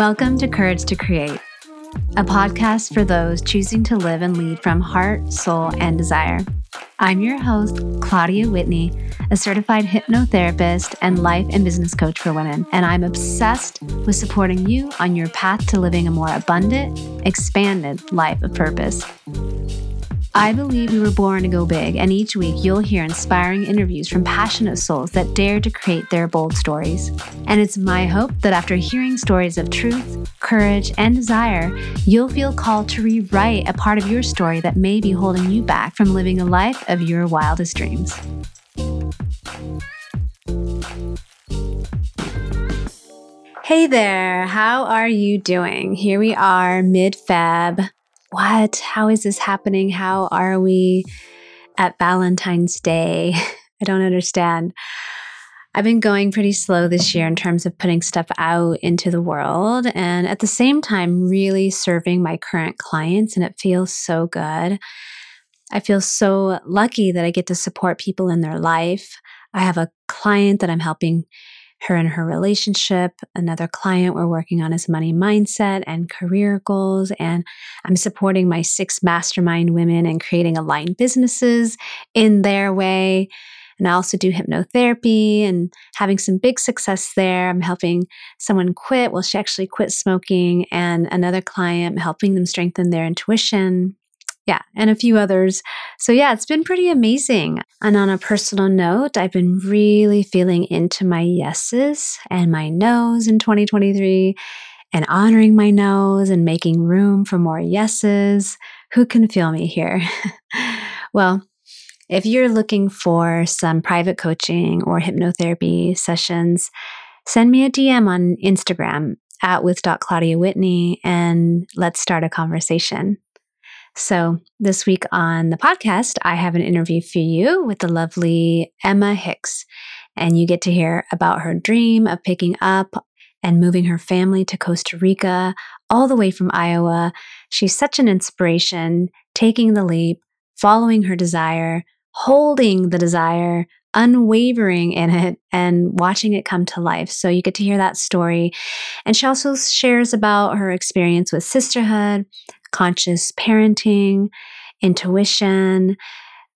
Welcome to Courage to Create, a podcast for those choosing to live and lead from heart, soul, and desire. I'm your host, Claudia Whitney, a certified hypnotherapist and life and business coach for women, and I'm obsessed with supporting you on your path to living a more abundant, expanded life of purpose. I believe we were born to go big, and each week you'll hear inspiring interviews from passionate souls that dare to create their bold stories. And it's my hope that after hearing stories of truth, courage, and desire, you'll feel called to rewrite a part of your story that may be holding you back from living a life of your wildest dreams. Hey there, how are you doing? Here we are, mid Feb what? How is this happening? How are we at Valentine's Day? I don't understand. I've been going pretty slow this year in terms of putting stuff out into the world and at the same time, really serving my current clients. And it feels so good. I feel so lucky that I get to support people in their life. I have a client that I'm helping her and her relationship. Another client, we're working on is money mindset and career goals. And I'm supporting my six mastermind women and creating aligned businesses in their way. And I also do hypnotherapy and having some big success there. I'm helping someone quit. Well, she actually quit smoking, and another client, helping them strengthen their intuition yeah, and a few others. So, yeah, it's been pretty amazing. And on a personal note, I've been really feeling into my yeses and my nos in 2023 and honoring my no's and making room for more yeses. Who can feel me here? well, if you're looking for some private coaching or hypnotherapy sessions, send me a DM on Instagram at with.claudiawhitney and let's start a conversation. So, this week on the podcast, I have an interview for you with the lovely Emma Hicks. And you get to hear about her dream of picking up and moving her family to Costa Rica, all the way from Iowa. She's such an inspiration, taking the leap, following her desire, holding the desire, unwavering in it, and watching it come to life. So you get to hear that story. And she also shares about her experience with sisterhood, conscious parenting, intuition,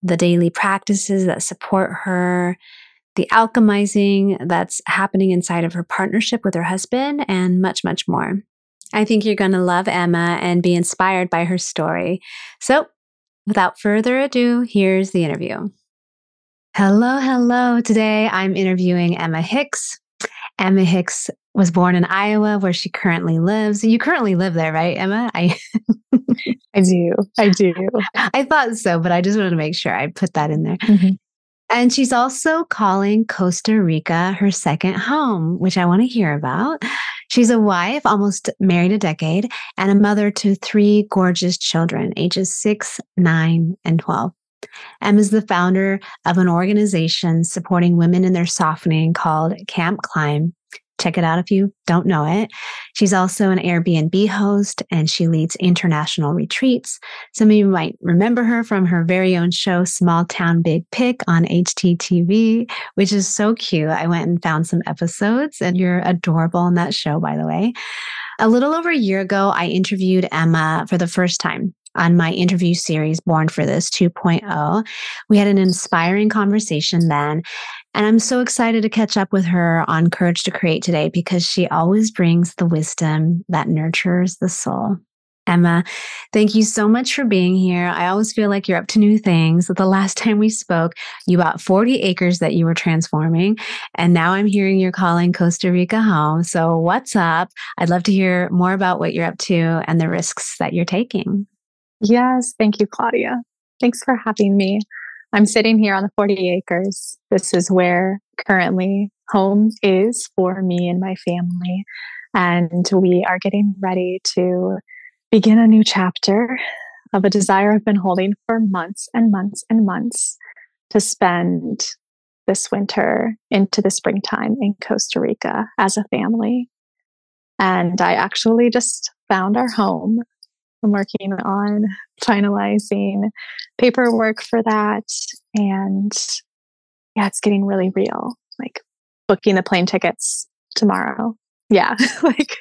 the daily practices that support her, the alchemizing that's happening inside of her partnership with her husband, and much, much more. I think you're going to love Emma and be inspired by her story. So, without further ado, here's the interview. Hello, hello. Today I'm interviewing Emma Hicks. Emma Hicks was born in Iowa, where she currently lives. You currently live there, right, Emma? I I do. I do. I thought so, but I just wanted to make sure I put that in there. Mm-hmm. And she's also calling Costa Rica her second home, which I want to hear about. She's a wife, almost married a decade, and a mother to three gorgeous children, ages six, nine, and 12. Em is the founder of an organization supporting women in their softening called Camp Climb. Check it out if you don't know it. She's also an Airbnb host and she leads international retreats. Some of you might remember her from her very own show, Small Town Big Pick on HGTV, which is so cute. I went and found some episodes and you're adorable in that show, by the way. A little over a year ago, I interviewed Emma for the first time on my interview series, Born for This 2.0. We had an inspiring conversation then. And I'm so excited to catch up with her on Courage to Create today because she always brings the wisdom that nurtures the soul. Emma, thank you so much for being here. I always feel like you're up to new things. The last time we spoke, you bought 40 acres that you were transforming. And now I'm hearing you're calling Costa Rica home. So, what's up? I'd love to hear more about what you're up to and the risks that you're taking. Yes, thank you, Claudia. Thanks for having me. I'm sitting here on the 40 acres. This is where currently home is for me and my family. And we are getting ready to begin a new chapter of a desire I've been holding for months and months and months to spend this winter into the springtime in Costa Rica as a family. And I actually just found our home I'm working on finalizing paperwork for that. And yeah, it's getting really real. Like booking the plane tickets tomorrow. yeah, like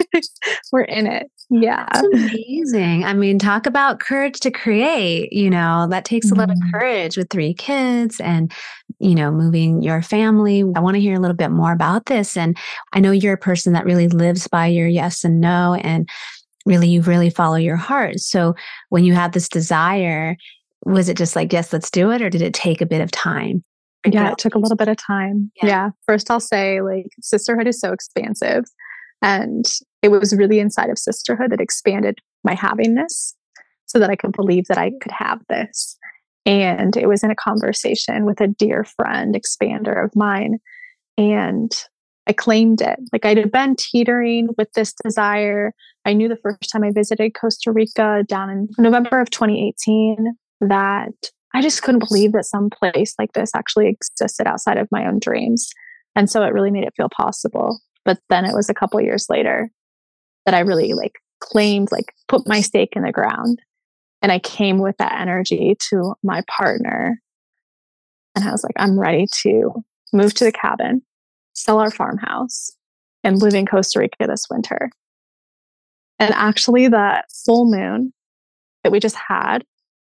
we're in it. Yeah. That's amazing. I mean, talk about courage to create. You know, that takes a lot of mm-hmm. courage with three kids and, you know, moving your family. I want to hear a little bit more about this. And I know you're a person that really lives by your yes and no. And really, you really follow your heart. So when you have this desire, was it just like, yes, let's do it? Or did it take a bit of time? Yeah, it took a little bit of time. Yeah. yeah. First, I'll say, like, sisterhood is so expansive. And it was really inside of sisterhood that expanded my havingness so that I could believe that I could have this. And it was in a conversation with a dear friend, expander of mine. And I claimed it. Like I'd been teetering with this desire. I knew the first time I visited Costa Rica down in November of 2018 that I just couldn't believe that some place like this actually existed outside of my own dreams. And so it really made it feel possible. But then it was a couple years later that I really like claimed, like put my stake in the ground. And I came with that energy to my partner. And I was like, I'm ready to move to the cabin, sell our farmhouse, and live in Costa Rica this winter. And actually, the full moon that we just had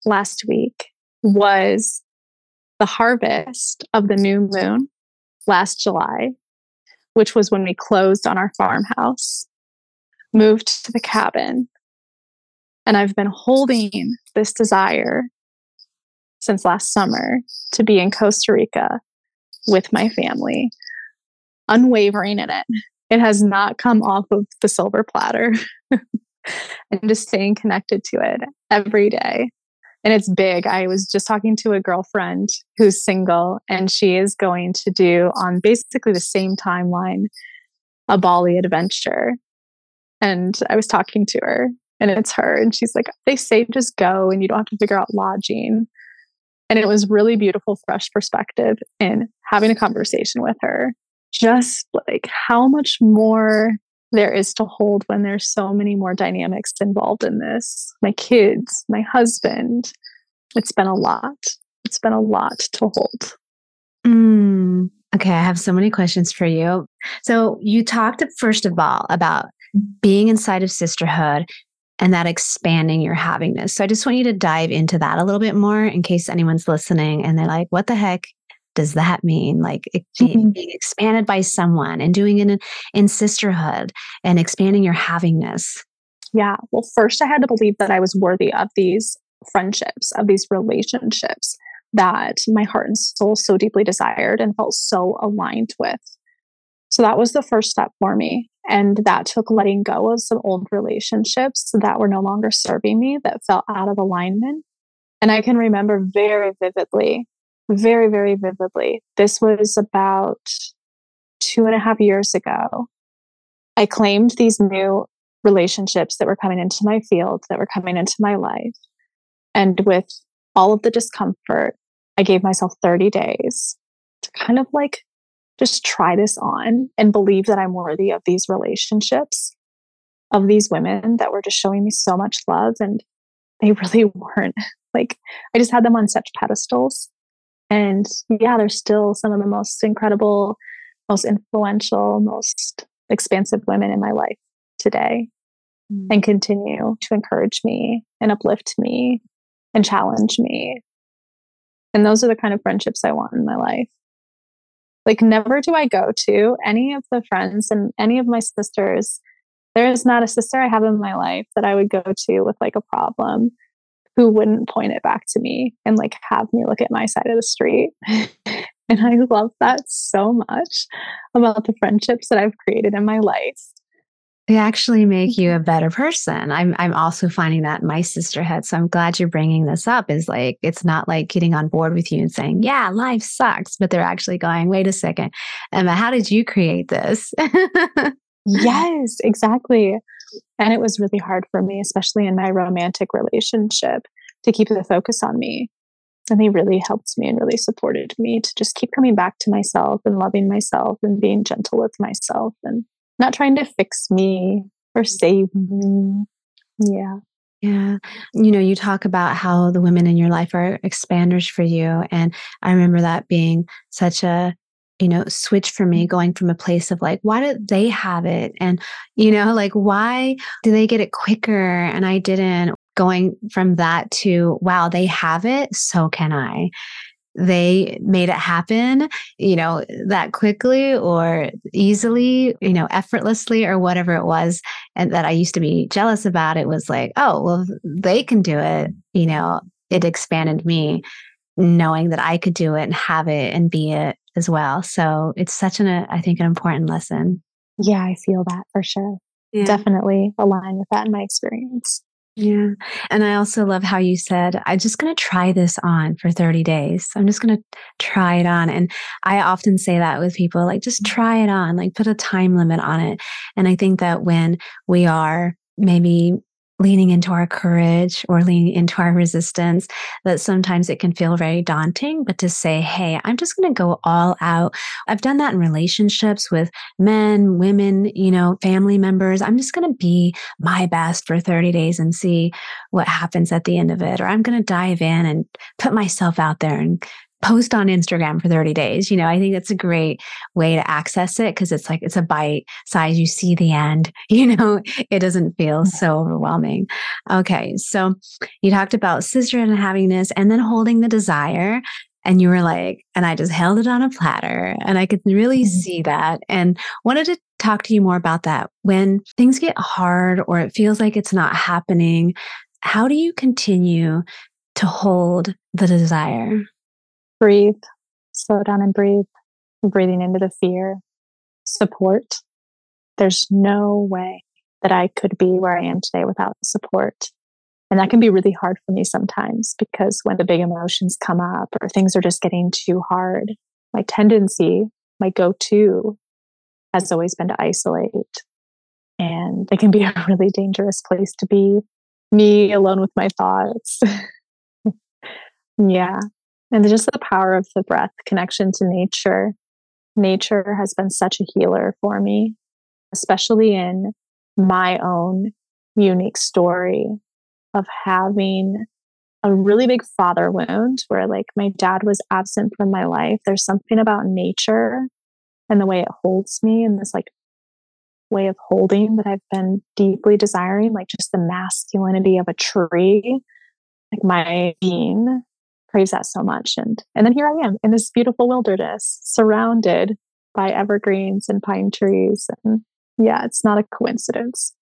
last week was the harvest of the new moon last July which was when we closed on our farmhouse, moved to the cabin. And I've been holding this desire since last summer to be in Costa Rica with my family, unwavering in it. It has not come off of the silver platter. and just staying connected to it every day and it's big. I was just talking to a girlfriend who's single, and she is going to do on basically the same timeline a Bali adventure. And I was talking to her, and it's her, and she's like, They say just go and you don't have to figure out lodging. And it was really beautiful, fresh perspective in having a conversation with her. Just like how much more there is to hold when there's so many more dynamics involved in this. My kids, my husband. It's been a lot. It's been a lot to hold. Mm, okay, I have so many questions for you. So, you talked first of all about being inside of sisterhood and that expanding your havingness. So, I just want you to dive into that a little bit more in case anyone's listening and they're like, what the heck does that mean? Like mm-hmm. being expanded by someone and doing it in, in sisterhood and expanding your havingness. Yeah. Well, first, I had to believe that I was worthy of these friendships, of these relationships that my heart and soul so deeply desired and felt so aligned with. So that was the first step for me. And that took letting go of some old relationships that were no longer serving me, that felt out of alignment. And I can remember very vividly very, very vividly. This was about two and a half years ago. I claimed these new relationships that were coming into my field, that were coming into my life. And with all of the discomfort, I gave myself 30 days to kind of like just try this on and believe that I'm worthy of these relationships, of these women that were just showing me so much love. And they really weren't. Like, I just had them on such pedestals. And yeah, they're still some of the most incredible, most influential, most expansive women in my life today mm. and continue to encourage me and uplift me and challenge me. And those are the kind of friendships I want in my life. Like, never do I go to any of the friends and any of my sisters. There is not a sister I have in my life that I would go to with like a problem who wouldn't point it back to me and like have me look at my side of the street. and I love that so much about the friendships that I've created in my life. They actually make you mm-hmm. a better person. I'm I'm also finding that in my sisterhood. So I'm glad you're bringing this up. Is like it's not like getting on board with you and saying, "Yeah, life sucks," but they're actually going, "Wait a second, Emma, how did you create this?" yes, exactly. And it was really hard for me, especially in my romantic relationship, to keep the focus on me. And he really helped me and really supported me to just keep coming back to myself and loving myself and being gentle with myself and not trying to fix me or save me. Yeah. Yeah. You know, you talk about how the women in your life are expanders for you. And I remember that being such a you know, switch for me mm-hmm. going from a place of like, why did they have it? And, you know, like, why do they get it quicker and I didn't? Going from that to, wow, they have it, so can I they made it happen, you know, that quickly or easily, you know, effortlessly or whatever it was. And that I used to be jealous about it was like, oh, well, they can do it. You know, it expanded me knowing that I could do it and have it and be it as well. So it's such an, uh, I think, an important lesson. Yeah, I feel that for sure. Yeah. Definitely align with that in my experience. Yeah. And I also love how you said, I'm just going to try this on for 30 days. I'm just going to try it on. And I often say that with people like, just mm-hmm. try it on, like put a time limit on it. And I think that when we are maybe leaning into our courage or leaning into our resistance that sometimes it can feel very daunting but to say hey i'm just going to go all out. I've done that in relationships with men women you know family members. I'm just going to be my best for 30 days and see what happens at the end of it or i'm going to dive in and put myself out there and post on Instagram for 30 days. You know, I think that's a great way to access it because it's like it's a bite size. You see the end, you know, it doesn't feel mm. so overwhelming. Okay. So you talked about sister and having this and then holding the desire. And you were like, and I just held it on a platter and I could really mm-hmm. see that and wanted to talk to you more about that. When things get hard or it feels like it's not happening, how do you continue to hold the desire? Breathe, slow down and breathe, breathing into the fear, support. There's no way that I could be where I am today without support. And that can be really hard for me sometimes because when the big emotions come up or things are just getting too hard, my tendency, my go to has always been to isolate. And it can be a really dangerous place to be, me alone with my thoughts. yeah. And just the power of the breath, connection to nature. Nature has been such a healer for me, especially in my own unique story of having a really big father wound where like my dad was absent from my life. There's something about nature and the way it holds me and this like way of holding that I've been deeply desiring, like just the masculinity of a tree, like my being craves that so much. And and then here I am in this beautiful wilderness, surrounded by evergreens and pine trees. And yeah, it's not a coincidence.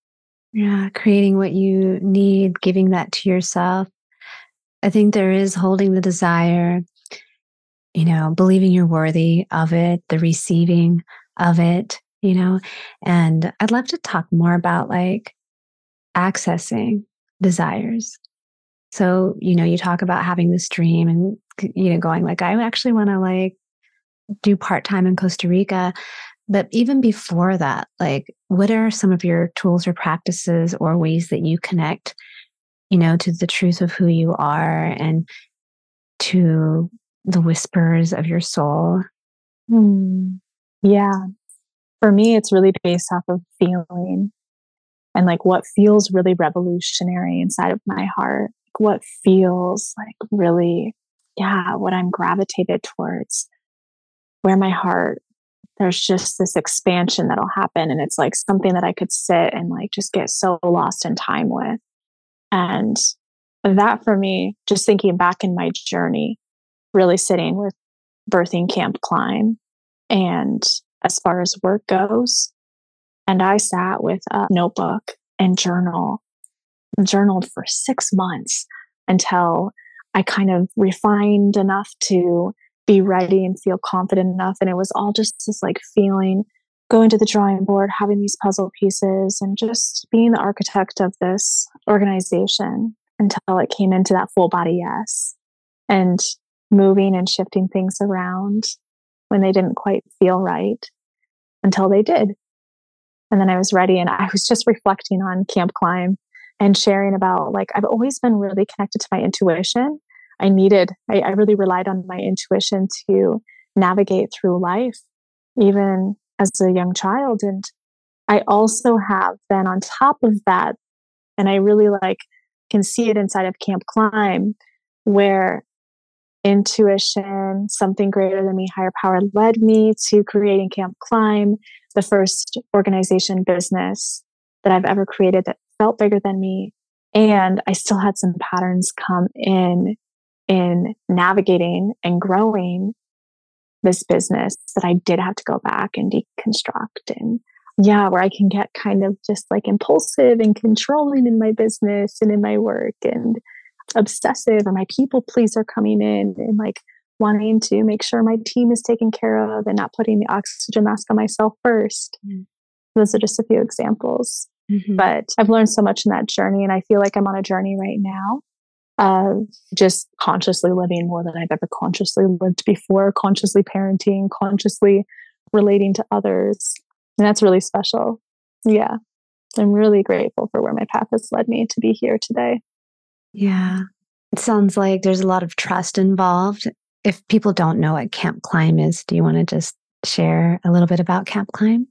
Yeah, creating what you need, giving that to yourself. I think there is holding the desire, you know, believing you're worthy of it, the receiving of it, you know. And I'd love to talk more about like accessing desires so, you know, you talk about having this dream and, you know, going like, I actually want to like do part time in Costa Rica. But even before that, like, what are some of your tools or practices or ways that you connect, you know, to the truth of who you are and to the whispers of your soul? Hmm. Yeah. For me, it's really based off of feeling and like what feels really revolutionary inside of my heart what feels like really, yeah, what I'm gravitated towards, where my heart, there's just this expansion that'll happen. And it's like something that I could sit and like just get so lost in time with. And that for me, just thinking back in my journey, really sitting with birthing camp climb. And as far as work goes, and I sat with a notebook and journal journaled for six months until I kind of refined enough to be ready and feel confident enough. And it was all just this like feeling going to the drawing board, having these puzzle pieces, and just being the architect of this organization until it came into that full body yes. And moving and shifting things around when they didn't quite feel right until they did. And then I was ready and I was just reflecting on Camp Climb and sharing about like I've always been really connected to my intuition. I needed, I, I really relied on my intuition to navigate through life, even as a young child. And I also have been on top of that, and I really like can see it inside of Camp Climb, where intuition, something greater than me, higher power led me to creating Camp Climb, the first organization business that I've ever created that felt bigger than me. And I still had some patterns come in in navigating and growing this business that I did have to go back and deconstruct and yeah, where I can get kind of just like impulsive and controlling in my business and in my work and obsessive or my people pleaser coming in and like wanting to make sure my team is taken care of and not putting the oxygen mask on myself 1st mm-hmm. Those are just a few examples. Mm-hmm. But I've learned so much in that journey, and I feel like I'm on a journey right now of just consciously living more than I've ever consciously lived before, consciously parenting, consciously relating to others. And that's really special. Yeah. I'm really grateful for where my path has led me to be here today. Yeah. It sounds like there's a lot of trust involved. If people don't know what Camp Climb is, do you want to just share a little bit about Camp Climb?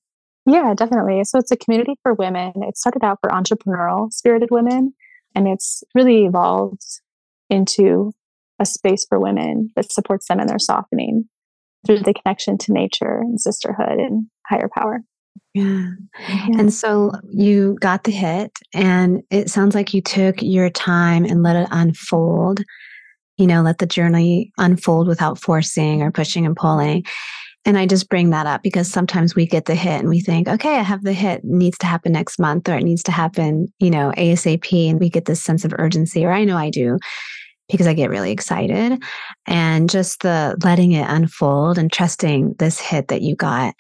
Yeah, definitely. So it's a community for women. It started out for entrepreneurial spirited women, and it's really evolved into a space for women that supports them in their softening through the connection to nature and sisterhood and higher power. Yeah. yeah. And so you got the hit, and it sounds like you took your time and let it unfold, you know, let the journey unfold without forcing or pushing and pulling. And I just bring that up because sometimes we get the hit and we think, okay, I have the hit, it needs to happen next month or it needs to happen, you know, ASAP. And we get this sense of urgency, or I know I do because I get really excited. And just the letting it unfold and trusting this hit that you got.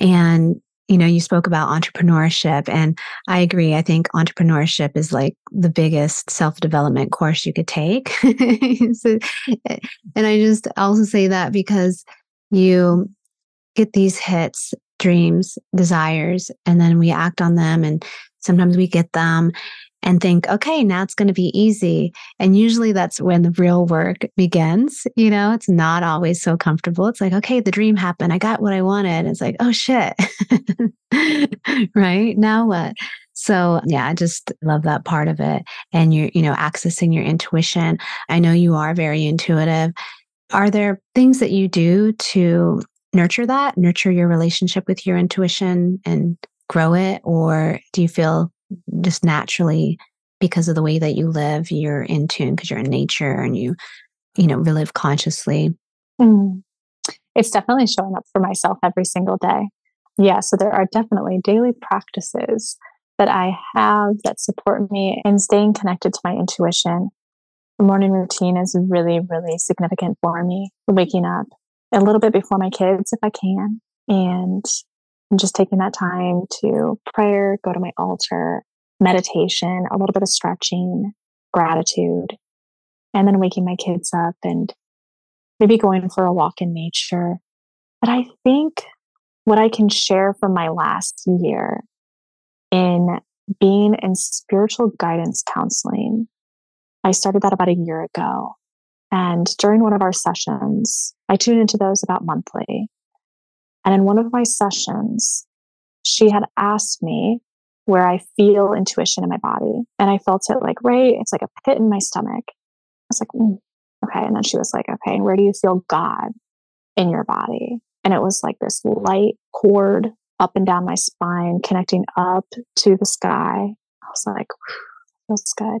And you know, you spoke about entrepreneurship, and I agree. I think entrepreneurship is like the biggest self development course you could take. so, eh, and I just also say that because you get these hits, dreams, desires, and then we act on them, and sometimes we get them and think, okay, now it's going to be easy. And usually that's when the real work begins. You know, it's not always so comfortable. It's like, okay, the dream happened. I got what I wanted. It's like, oh shit. right. Now what? So yeah, I just love that part of it. And you're, you know, accessing your intuition. I know you are very intuitive. Are there things that you do to nurture that, nurture your relationship with your intuition and grow it? Or do you feel just naturally because of the way that you live you're in tune because you're in nature and you you know live consciously mm. it's definitely showing up for myself every single day yeah so there are definitely daily practices that i have that support me in staying connected to my intuition morning routine is really really significant for me waking up a little bit before my kids if i can and and just taking that time to prayer, go to my altar, meditation, a little bit of stretching, gratitude, and then waking my kids up and maybe going for a walk in nature. But I think what I can share from my last year in being in spiritual guidance counseling, I started that about a year ago. And during one of our sessions, I tune into those about monthly. And in one of my sessions, she had asked me where I feel intuition in my body. And I felt it like right, it's like a pit in my stomach. I was like, mm, okay. And then she was like, okay, and where do you feel God in your body? And it was like this light cord up and down my spine, connecting up to the sky. I was like, feels good.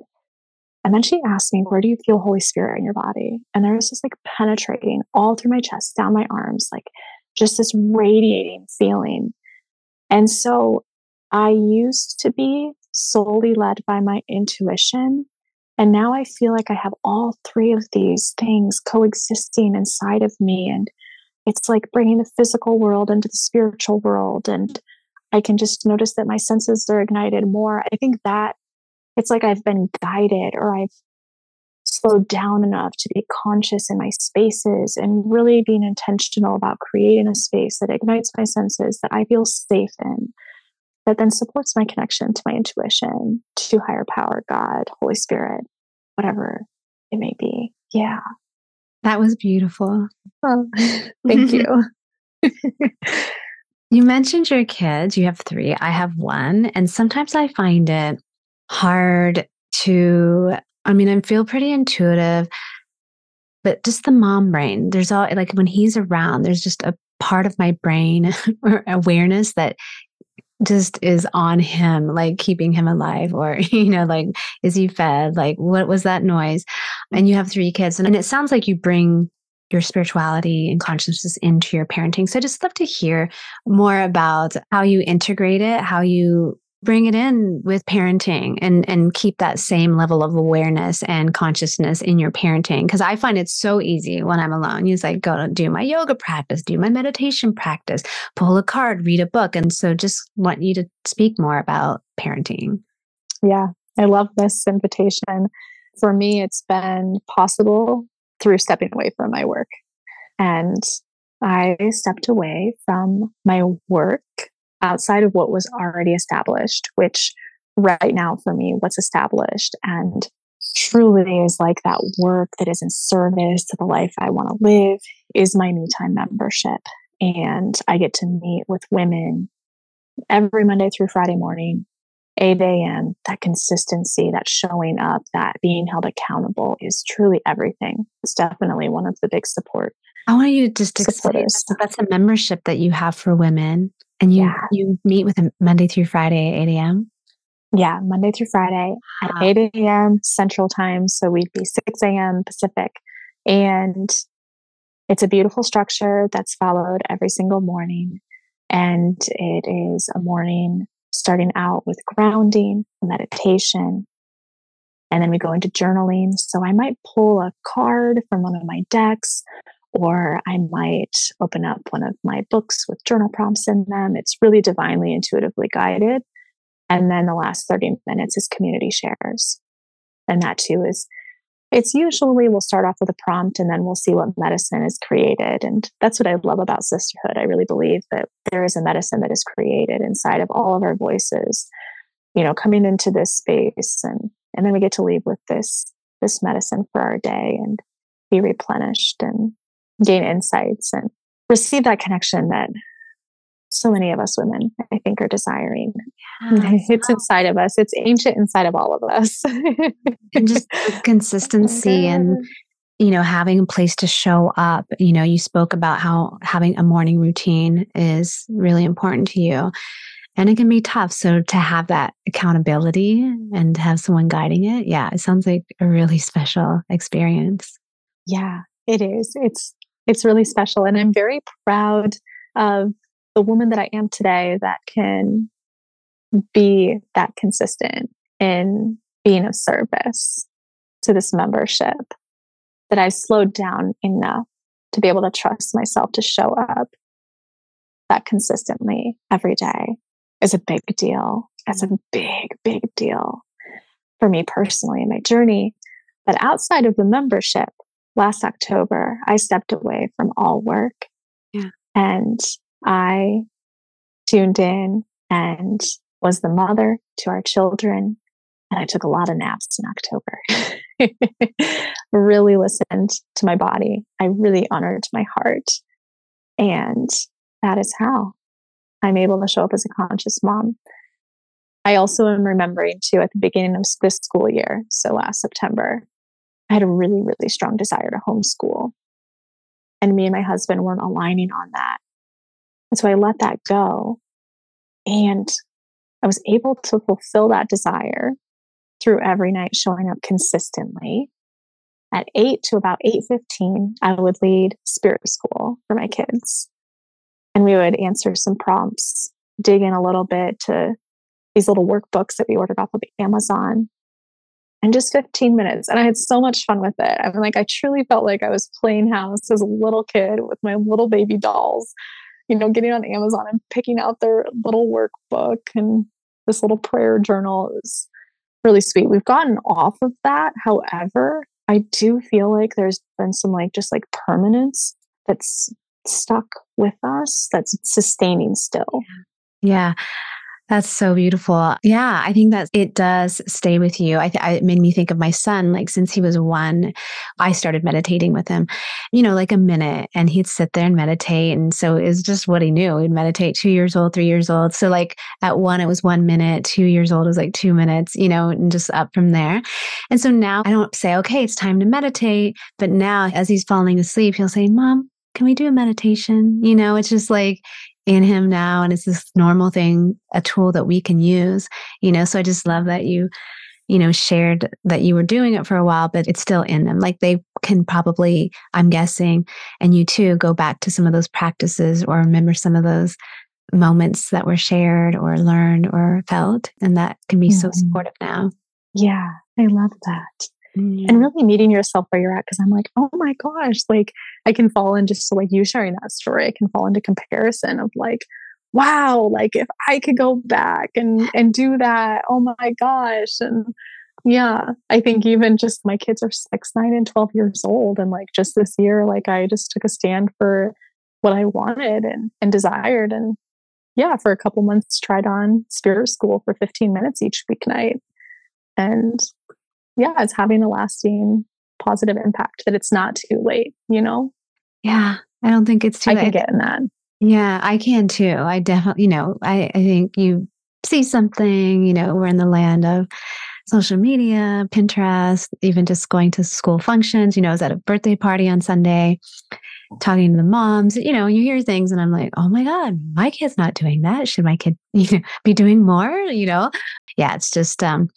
And then she asked me, Where do you feel Holy Spirit in your body? And there was this like penetrating all through my chest, down my arms, like just this radiating feeling. And so I used to be solely led by my intuition. And now I feel like I have all three of these things coexisting inside of me. And it's like bringing the physical world into the spiritual world. And I can just notice that my senses are ignited more. I think that it's like I've been guided or I've slowed down enough to be conscious in my spaces and really being intentional about creating a space that ignites my senses that I feel safe in, that then supports my connection to my intuition, to higher power, God, Holy Spirit, whatever it may be. Yeah. That was beautiful. Oh, thank you. you mentioned your kids. You have three. I have one. And sometimes I find it hard to I mean, I feel pretty intuitive. but just the mom brain. There's all like when he's around, there's just a part of my brain or awareness that just is on him, like keeping him alive, or, you know, like, is he fed? Like, what was that noise? And you have three kids. And, and it sounds like you bring your spirituality and consciousness into your parenting. So I just love to hear more about how you integrate it, how you bring it in with parenting and and keep that same level of awareness and consciousness in your parenting. Because i find it so easy when i'm alone. You like go do my yoga practice do my meditation practice pull a card read a book. And so just want you to speak more about parenting. Yeah i love this invitation. For me it's been possible through stepping away from my work. And i stepped away from my work outside of what was already established, which right now for me, what's established and truly is like that work that is in service to the life I want to live is my Me Time membership. And I get to meet with women every Monday through Friday morning, 8 a.m. That consistency, that showing up, that being held accountable is truly everything. It's definitely one of the big support. I want you to just explain that's a membership that you have for women. And you yeah. you meet with them Monday through Friday at 8 a.m. Yeah, Monday through Friday at 8 a.m. Central Time. So we'd be 6 a.m. Pacific. And it's a beautiful structure that's followed every single morning. And it is a morning starting out with grounding, meditation, and then we go into journaling. So I might pull a card from one of my decks, or I might open up one of my books with journal prompts in them. It's really divinely intuitively guided. And then the last 30 minutes is community shares. And that too is, it's usually we'll start off with a prompt and then we'll see what medicine is created. And that's what I love about sisterhood. I really believe that there is a medicine that is created inside of all of our voices, you know, coming into this space. And, and then we get to leave with this, this medicine for our day and be replenished and gain insights and receive that connection that so many of us women, I think, are desiring. Yes. It's inside of us. It's ancient inside of all of us. and just consistency and you know having a place to show up you know you spoke about how having a morning routine is really important to you and it can be tough so to have that accountability and have someone guiding it yeah it sounds like a really special experience yeah it is it's it's really special. And I'm very proud of the woman that I am today that can be that consistent in being of service to this membership, that I've slowed down enough to be able to trust myself to show up that consistently every day is a big deal. It's a big, big deal for me personally in my journey. But outside of the membership, last October, I stepped away from all work. Yeah. And I tuned in and was the mother to our children. And I took a lot of naps in October. really listened to my body. I really honored my heart. And that is how I'm able to show up as a conscious mom. I also am remembering too at the beginning of this school year, so last September, I had a really, really strong desire to homeschool. And me and my husband weren't aligning on that. And so I let that go. And I was able to fulfill that desire through every night showing up consistently. At 8 to about 8:15, I would lead spirit school for my kids. And we would answer some prompts, dig in a little bit to these little workbooks that we ordered off of Amazon and just 15 minutes. And I had so much fun with it. I mean, like, I truly felt like I was playing house as a little kid with my little baby dolls, you know, getting on Amazon and picking out their little workbook and this little prayer journal. It was really sweet. We've gotten off of that. However, I do feel like there's been some like just like permanence that's stuck with us that's sustaining still. Yeah. That's so beautiful. Yeah, I think that it does stay with you. I, th- it made me think of my son. Like since he was one, I started meditating with him. You know, like a minute, and he'd sit there and meditate. And so it's just what he knew. He'd meditate. Two years old, three years old. So like at one, it was one minute. Two years old was like two minutes. You know, and just up from there. And so now I don't say, okay, it's time to meditate. But now, as he's falling asleep, he'll say, "Mom, can we do a meditation? You know, it's just like in him now and it's this normal thing a tool that we can use you know? So i just love that you you know shared that you were doing it for a while but it's still in them. Like they can probably i'm guessing and you too go back to some of those practices or remember some of those moments that were shared or learned or felt and that can be mm-hmm. so supportive now. Yeah i love that mm-hmm. and really meeting yourself where you're at because i'm like oh my gosh like I can fall into just like you sharing that story, I can fall into comparison of like, wow, like if I could go back and and do that, oh my gosh. And yeah, I think even just my kids are six, nine, and 12 years old. And like just this year, like I just took a stand for what I wanted and, and desired. And yeah, for a couple months, tried on spirit school for 15 minutes each weeknight. And yeah, it's having a lasting positive impact that it's not too late, you know? Yeah. I don't think it's too I late. can get in that. Yeah, I can too. I definitely, you know, I, I think you see something, you know, we're in the land of social media, Pinterest, even just going to school functions. You know, I was at a birthday party on Sunday talking to the moms, you know, you hear things and I'm like, oh my God, my kid's not doing that. Should my kid you know, be doing more? You know? Yeah, it's just um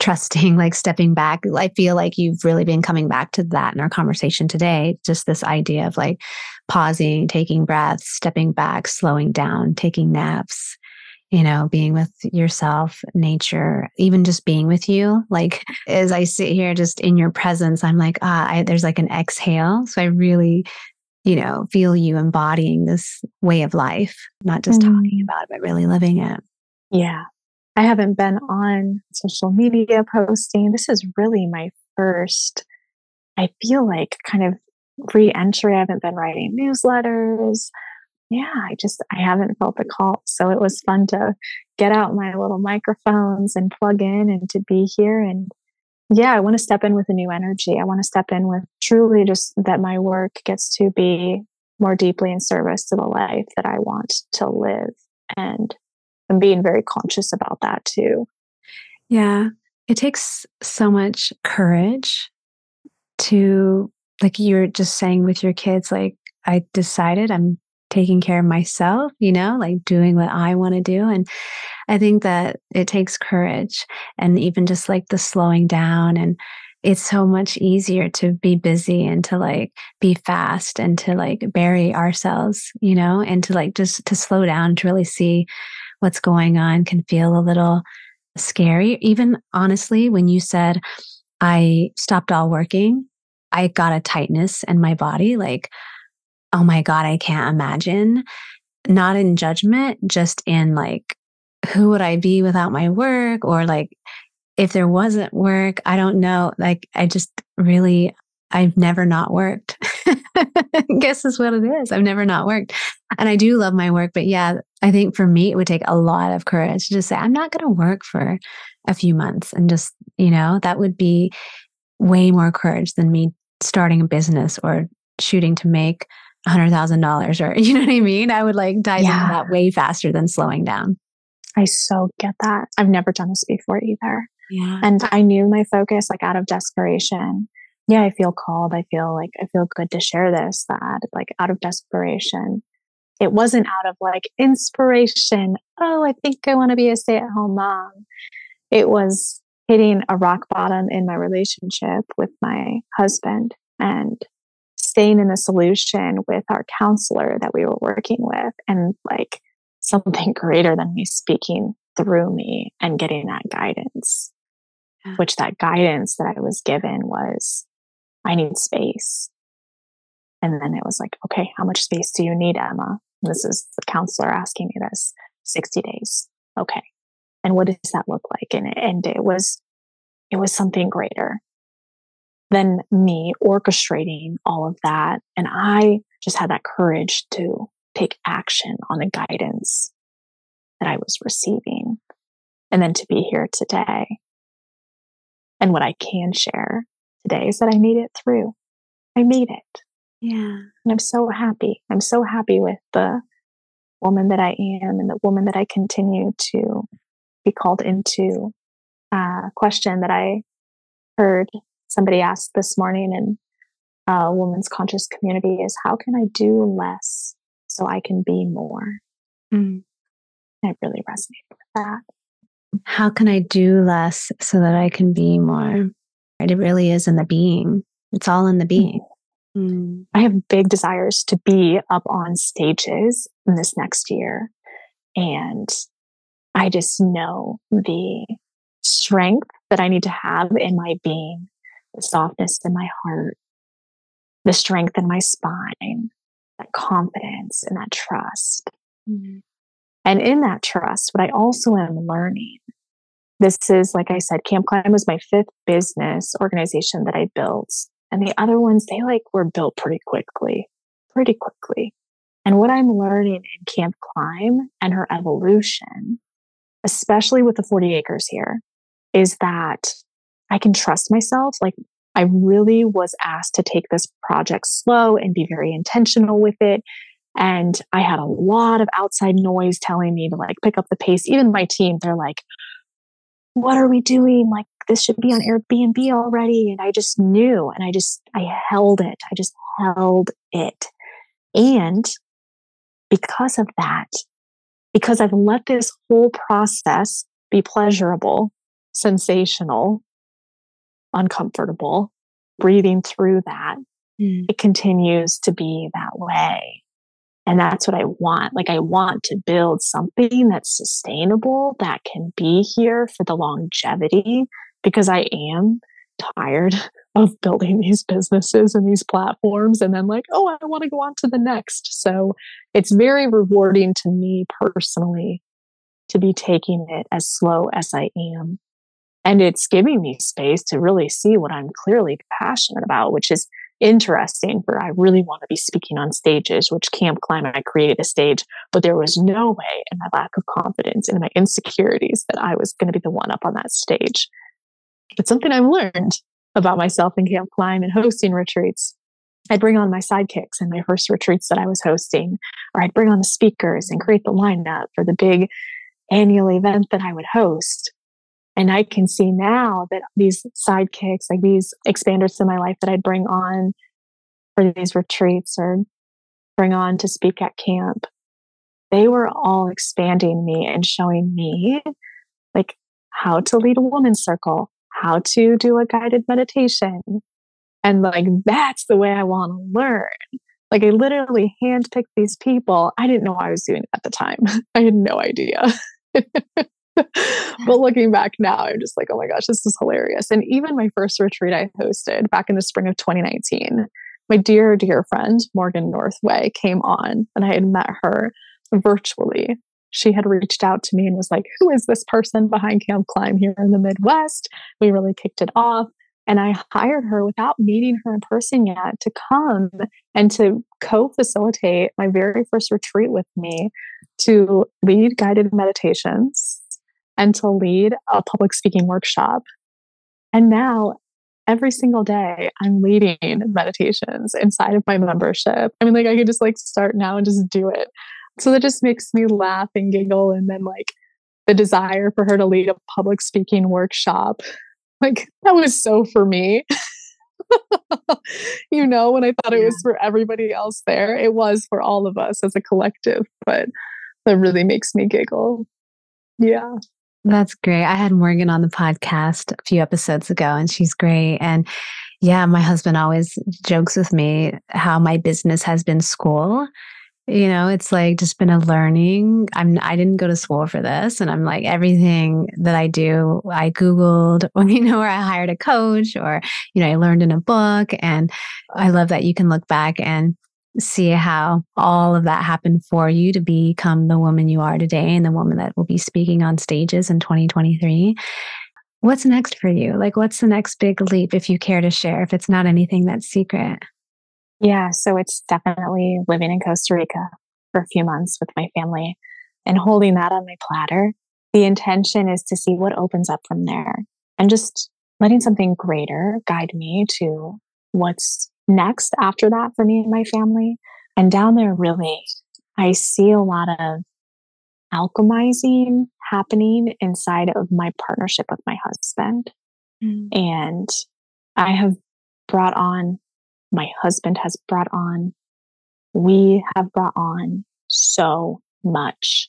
trusting, like stepping back. I feel like you've really been coming back to that in our conversation today. Just this idea of like pausing, taking breaths, stepping back, slowing down, taking naps, you know, being with yourself, nature, even just being with you. Like as I sit here just in your presence, I'm like, ah, I, there's like an exhale. So I really, you know, feel you embodying this way of life, not just mm-hmm. talking about it, but really living it. Yeah. I haven't been on social media posting. This is really my first, I feel like, kind of re entry. I haven't been writing newsletters. Yeah, I just, I haven't felt the call. So it was fun to get out my little microphones and plug in and to be here. And yeah, I want to step in with a new energy. I want to step in with truly just that my work gets to be more deeply in service to the life that I want to live. And I'm being very conscious about that too. Yeah. It takes so much courage to, like you're just saying with your kids, like, I decided I'm taking care of myself, you know, like doing what I want to do. And I think that it takes courage and even just like the slowing down and it's so much easier to be busy and to like be fast and to like bury ourselves, you know, and to like just to slow down to really see what's going on can feel a little scary. Even honestly, when you said, I stopped all working, I got a tightness in my body. Like, oh my God, I can't imagine. Not in judgment, just in like, who would I be without my work? Or like, if there wasn't work, I don't know. Like, I just really, I've never not worked. Guess is what it is. I've never not worked. And I do love my work. But yeah, I think for me, it would take a lot of courage to just say, I'm not going to work for a few months. And just, you know, that would be way more courage than me starting a business or shooting to make $100,000 or, you know what I mean? I would like dive yeah. into that way faster than slowing down. I so get that. I've never done this before either. Yeah. And I knew my focus, like out of desperation, yeah, I feel called. I feel like I feel good to share this, that like out of desperation. It wasn't out of like inspiration. Oh, I think I want to be a stay at home mom. It was hitting a rock bottom in my relationship with my husband and staying in the solution with our counselor that we were working with and like something greater than me speaking through me and getting that guidance which that guidance that I was given was I need space. And then it was like, okay, how much space do you need, Emma? This is the counselor asking me this 60 days. Okay. And what does that look like? And, and it was, it was something greater than me orchestrating all of that. And I just had that courage to take action on the guidance that I was receiving. And then to be here today. And what I can share today is that I made it through. I made it. Yeah. And I'm so happy. I'm so happy with the woman that I am and the woman that I continue to be called into. A question that I heard somebody ask this morning in a woman's conscious community is how can I do less so I can be more? Mm. I really resonate with that. How can I do less so that I can be more? It really is in the being. It's all in the being. Mm. I have big desires to be up on stages in this next year. And I just know the strength that I need to have in my being, the softness in my heart, the strength in my spine, that confidence and that trust. Mm-hmm. And in that trust, what I also am learning this is, like I said, Camp Climb was my fifth business organization that I built. And the other ones, they like were built pretty quickly, pretty quickly. And what I'm learning in Camp Climb and her evolution, especially with the 40 acres here, is that I can trust myself. Like I really was asked to take this project slow and be very intentional with it. And I had a lot of outside noise telling me to like pick up the pace. Even my team, they're like, what are we doing? Like, this should be on Airbnb already. And I just knew and I just, I held it. I just held it. And because of that, because I've let this whole process be pleasurable, sensational, uncomfortable, breathing through that, mm. it continues to be that way. And that's what I want. Like, I want to build something that's sustainable, that can be here for the longevity, because I am tired of building these businesses and these platforms and then, like, oh, I want to go on to the next. So it's very rewarding to me personally to be taking it as slow as I am. And it's giving me space to really see what I'm clearly passionate about, which is interesting for I really want to be speaking on stages, which Camp Climb, I created a stage, but there was no way in my lack of confidence and my insecurities that I was going to be the one up on that stage. It's something I've learned about myself in Camp Climb and hosting retreats. I'd bring on my sidekicks in my first retreats that I was hosting, or I'd bring on the speakers and create the lineup for the big annual event that I would host. And I can see now that these sidekicks, like these expanders in my life that I'd bring on for these retreats or bring on to speak at camp, they were all expanding me and showing me like how to lead a woman's circle, how to do a guided meditation. And like, that's the way I want to learn. Like, I literally handpicked these people. I didn't know I was doing it at the time. I had no idea. but looking back now, I'm just like, oh my gosh, this is hilarious. And even my first retreat I hosted back in the spring of 2019, my dear, dear friend, Morgan Northway, came on and I had met her virtually. She had reached out to me and was like, Who is this person behind Camp Climb here in the Midwest? We really kicked it off. And I hired her without meeting her in person yet to come and to co facilitate my very first retreat with me to lead guided meditations and to lead a public speaking workshop. And now every single day I'm leading meditations inside of my membership. I mean, like I could just like start now and just do it. So that just makes me laugh and giggle. And then like the desire for her to lead a public speaking workshop, like that was so for me. you know, when I thought it was for everybody else there, it was for all of us as a collective, but that really makes me giggle. Yeah. That's great. I had Morgan on the podcast a few episodes ago, and she's great. And yeah, my husband always jokes with me how my business has been school. You know, it's like just been a learning. I'm I didn't go to school for this, and I'm like everything that I do, I googled, or, you know, or I hired a coach, or you know, I learned in a book. And I love that you can look back and see how all of that happened for you to become the woman you are today and the woman that will be speaking on stages in 2023. What's next for you? Like, what's the next big leap if you care to share, if it's not anything that's secret? Yeah, so it's definitely living in Costa Rica for a few months with my family and holding that on my platter, the intention is to see what opens up from there and just letting something greater guide me to what's next after that for me and my family. And down there, really, I see a lot of alchemizing happening inside of my partnership with my husband. Mm. And I have brought on, my husband has brought on, we have brought on so much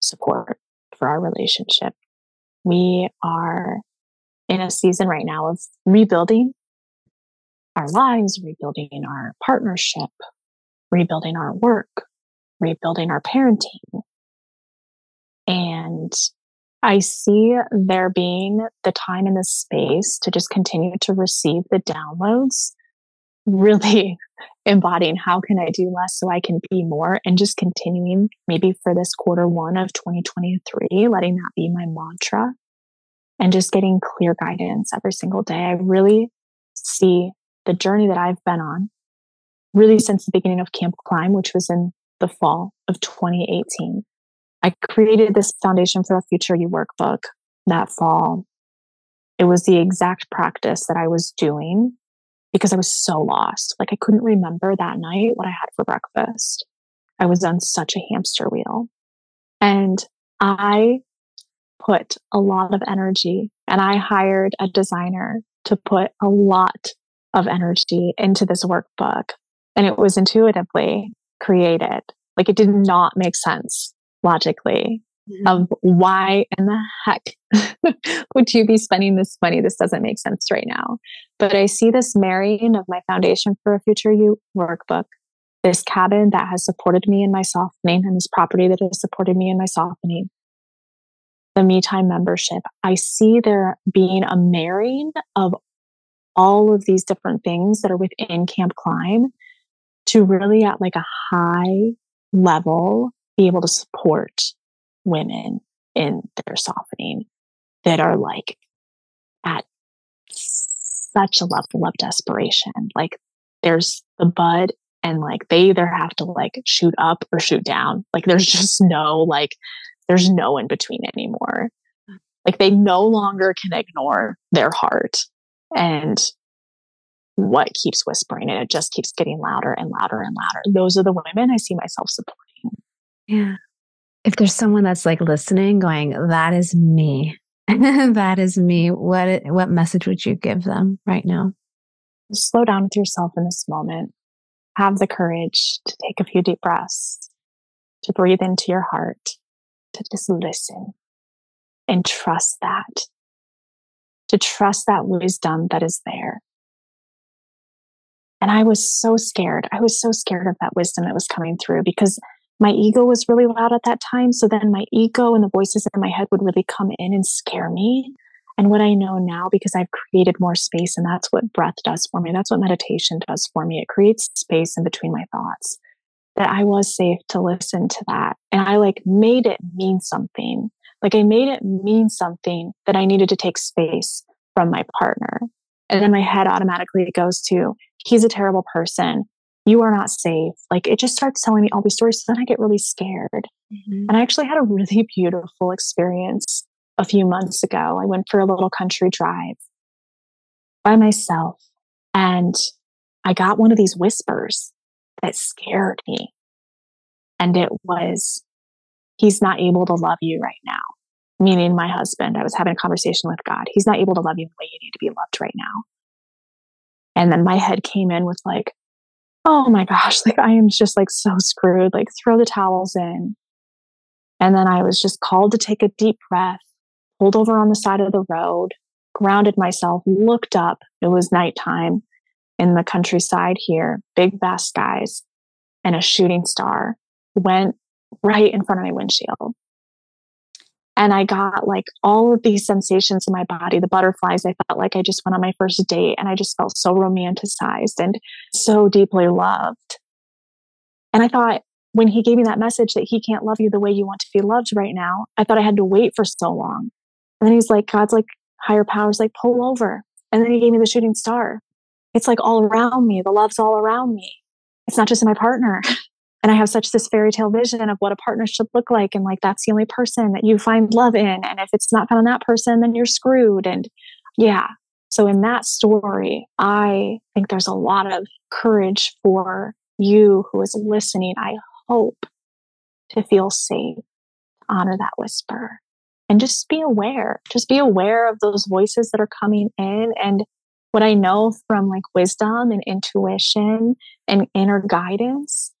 support for our relationship. We are in a season right now of rebuilding our lives, rebuilding our partnership, rebuilding our work, rebuilding our parenting. And I see there being the time and the space to just continue to receive the downloads, really embodying how can I do less so I can be more, and just continuing maybe for this quarter one of 2023, letting that be my mantra and just getting clear guidance every single day. I really see the journey that I've been on really since the beginning of Camp Climb, which was in the fall of 2018. I created this foundation for a future you workbook that fall. It was the exact practice that I was doing because I was so lost. Like I couldn't remember that night what I had for breakfast. I was on such a hamster wheel. And I put a lot of energy and I hired a designer to put a lot of energy into this workbook. And it was intuitively created. Like it did not make sense logically mm-hmm. of why in the heck would you be spending this money? This doesn't make sense right now. But I see this marrying of my foundation for a future you workbook, this cabin that has supported me in my softening, and this property that has supported me in my softening, the me time membership. I see there being a marrying of all of these different things that are within Camp Climb to really at like a high level be able to support women in their softening that are like at such a level of desperation. Like there's the bud and like they either have to like shoot up or shoot down. Like there's just no like there's no in between anymore. Mm. Like they no longer can ignore their heart and what keeps whispering and it just keeps getting louder and louder and louder. Those are the women I see myself supporting. Yeah. If there's someone that's like listening, going, that is me. that is me. What what message would you give them right now? Slow down with yourself in this moment. Have the courage to take a few deep breaths, to breathe into your heart, to just listen and trust that. To trust that wisdom that is there. And I was so scared. I was so scared of that wisdom that was coming through because my ego was really loud at that time. So then my ego and the voices in my head would really come in and scare me. And what I know now, because I've created more space, and that's what breath does for me, that's what meditation does for me. It creates space in between my thoughts that I was safe to listen to that. And I like made it mean something. Like I made it mean something that I needed to take space from my partner. And then my head automatically goes to, he's a terrible person you are not safe. Like it just starts telling me all these stories. So then I get really scared. Mm-hmm. And I actually had a really beautiful experience a few months ago. I went for a little country drive by myself and I got one of these whispers that scared me. And it was, he's not able to love you right now. Meaning my husband, I was having a conversation with God. He's not able to love you the way you need to be loved right now. And then my head came in with like, oh my gosh, like I am just like so screwed. Like throw the towels in. And then I was just called to take a deep breath, pulled over on the side of the road, grounded myself, looked up. It was nighttime in the countryside here, big vast skies, and a shooting star went right in front of my windshield. And I got like all of these sensations in my body, the butterflies. I felt like I just went on my first date and I just felt so romanticized and so deeply loved. And I thought when he gave me that message that he can't love you the way you want to be loved right now, I thought I had to wait for so long. And then he's like, God's like, higher powers, like, pull over. And then he gave me the shooting star. It's like all around me. The love's all around me. It's not just in my partner. and I have such this fairy tale vision of what a partner should look like. And like, that's the only person that you find love in. And if it's not found in that person, then you're screwed. And yeah. So in that story, I think there's a lot of courage for you who is listening. I hope to feel safe, honor that whisper, and just be aware. Just be aware of those voices that are coming in. And what I know from like wisdom and intuition and inner guidance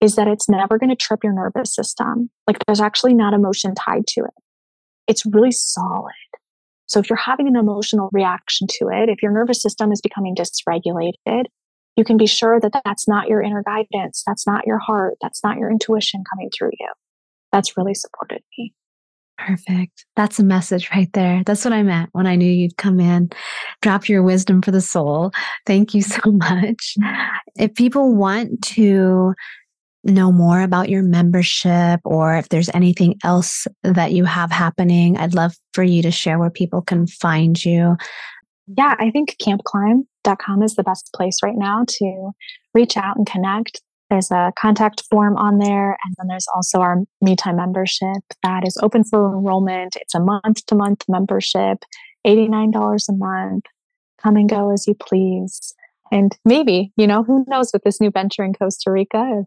is that it's never going to trip your nervous system. Like there's actually not emotion tied to it. It's really solid. So if you're having an emotional reaction to it, if your nervous system is becoming dysregulated, you can be sure that that's not your inner guidance. That's not your heart. That's not your intuition coming through you. That's really supported me. Perfect. That's a message right there. That's what I meant when I knew you'd come in, drop your wisdom for the soul. Thank you so much. If people want to know more about your membership or if there's anything else that you have happening, I'd love for you to share where people can find you. Yeah, I think campclimb.com is the best place right now to reach out and connect. There's a contact form on there. And then there's also our Me Time membership that is open for enrollment. It's a month to month membership, $89 a month. Come and go as you please. And maybe, you know, who knows with this new venture in Costa Rica,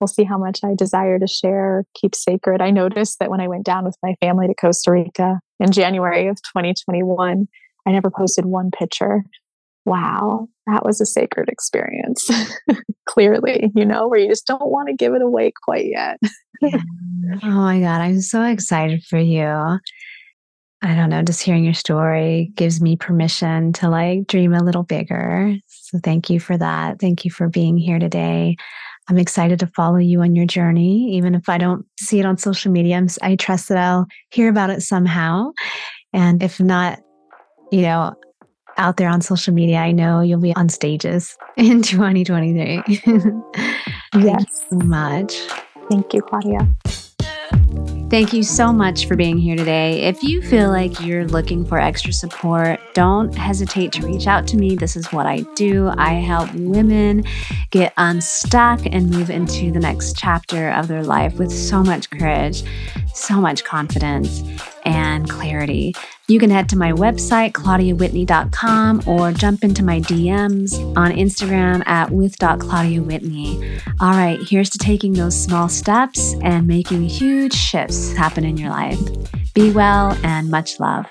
we'll see how much I desire to share, keep sacred. I noticed that when I went down with my family to Costa Rica in January of 2021, I never posted one picture. Wow, that was a sacred experience. Clearly, you know, where you just don't want to give it away quite yet. Oh my God, I'm so excited for you. I don't know, just hearing your story gives me permission to like dream a little bigger. So thank you for that. Thank you for being here today. I'm excited to follow you on your journey. Even if I don't see it on social media, i trust that I'll hear about it somehow. And if not, you know, out there on social media, I know you'll be on stages in 2023. yes. Thank so much. Thank you, Claudia. Thank you so much for being here today. If you feel like you're looking for extra support, don't hesitate to reach out to me. This is what I do. I help women get unstuck and move into the next chapter of their life with so much courage, so much confidence, and clarity. You can head to my website, claudiawhitney.com, or jump into my DMs on Instagram at with.claudiawhitney. All right, here's to taking those small steps and making huge shifts happen in your life. Be well and much love.